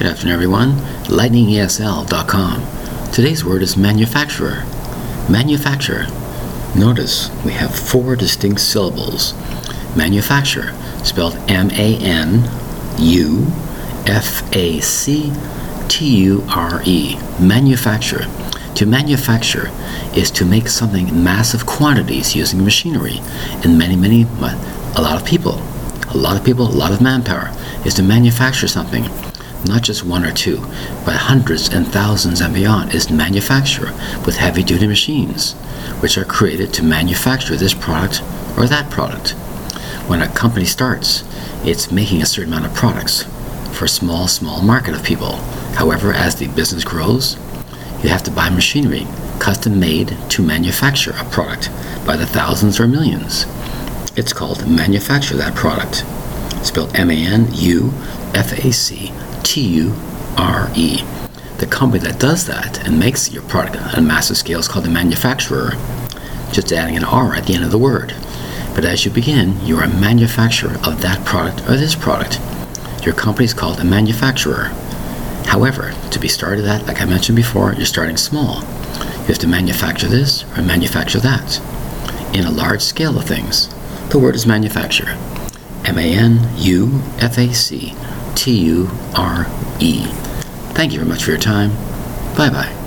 Good afternoon, everyone. LightningESL.com. Today's word is manufacturer. Manufacturer. Notice we have four distinct syllables. Manufacturer, spelled M A N U F A C T U R E. Manufacturer. To manufacture is to make something in massive quantities using machinery and many, many, a lot of people. A lot of people, a lot of manpower is to manufacture something. Not just one or two, but hundreds and thousands and beyond is manufacture with heavy duty machines, which are created to manufacture this product or that product. When a company starts, it's making a certain amount of products for a small, small market of people. However, as the business grows, you have to buy machinery custom made to manufacture a product by the thousands or millions. It's called manufacture that product. Spelled M A N U F A C T U R E. The company that does that and makes your product on a massive scale is called the manufacturer, just adding an R at the end of the word. But as you begin, you are a manufacturer of that product or this product. Your company is called a manufacturer. However, to be started at, like I mentioned before, you're starting small. You have to manufacture this or manufacture that. In a large scale of things, the word is manufacture. M A N U F A C T U R E. Thank you very much for your time. Bye bye.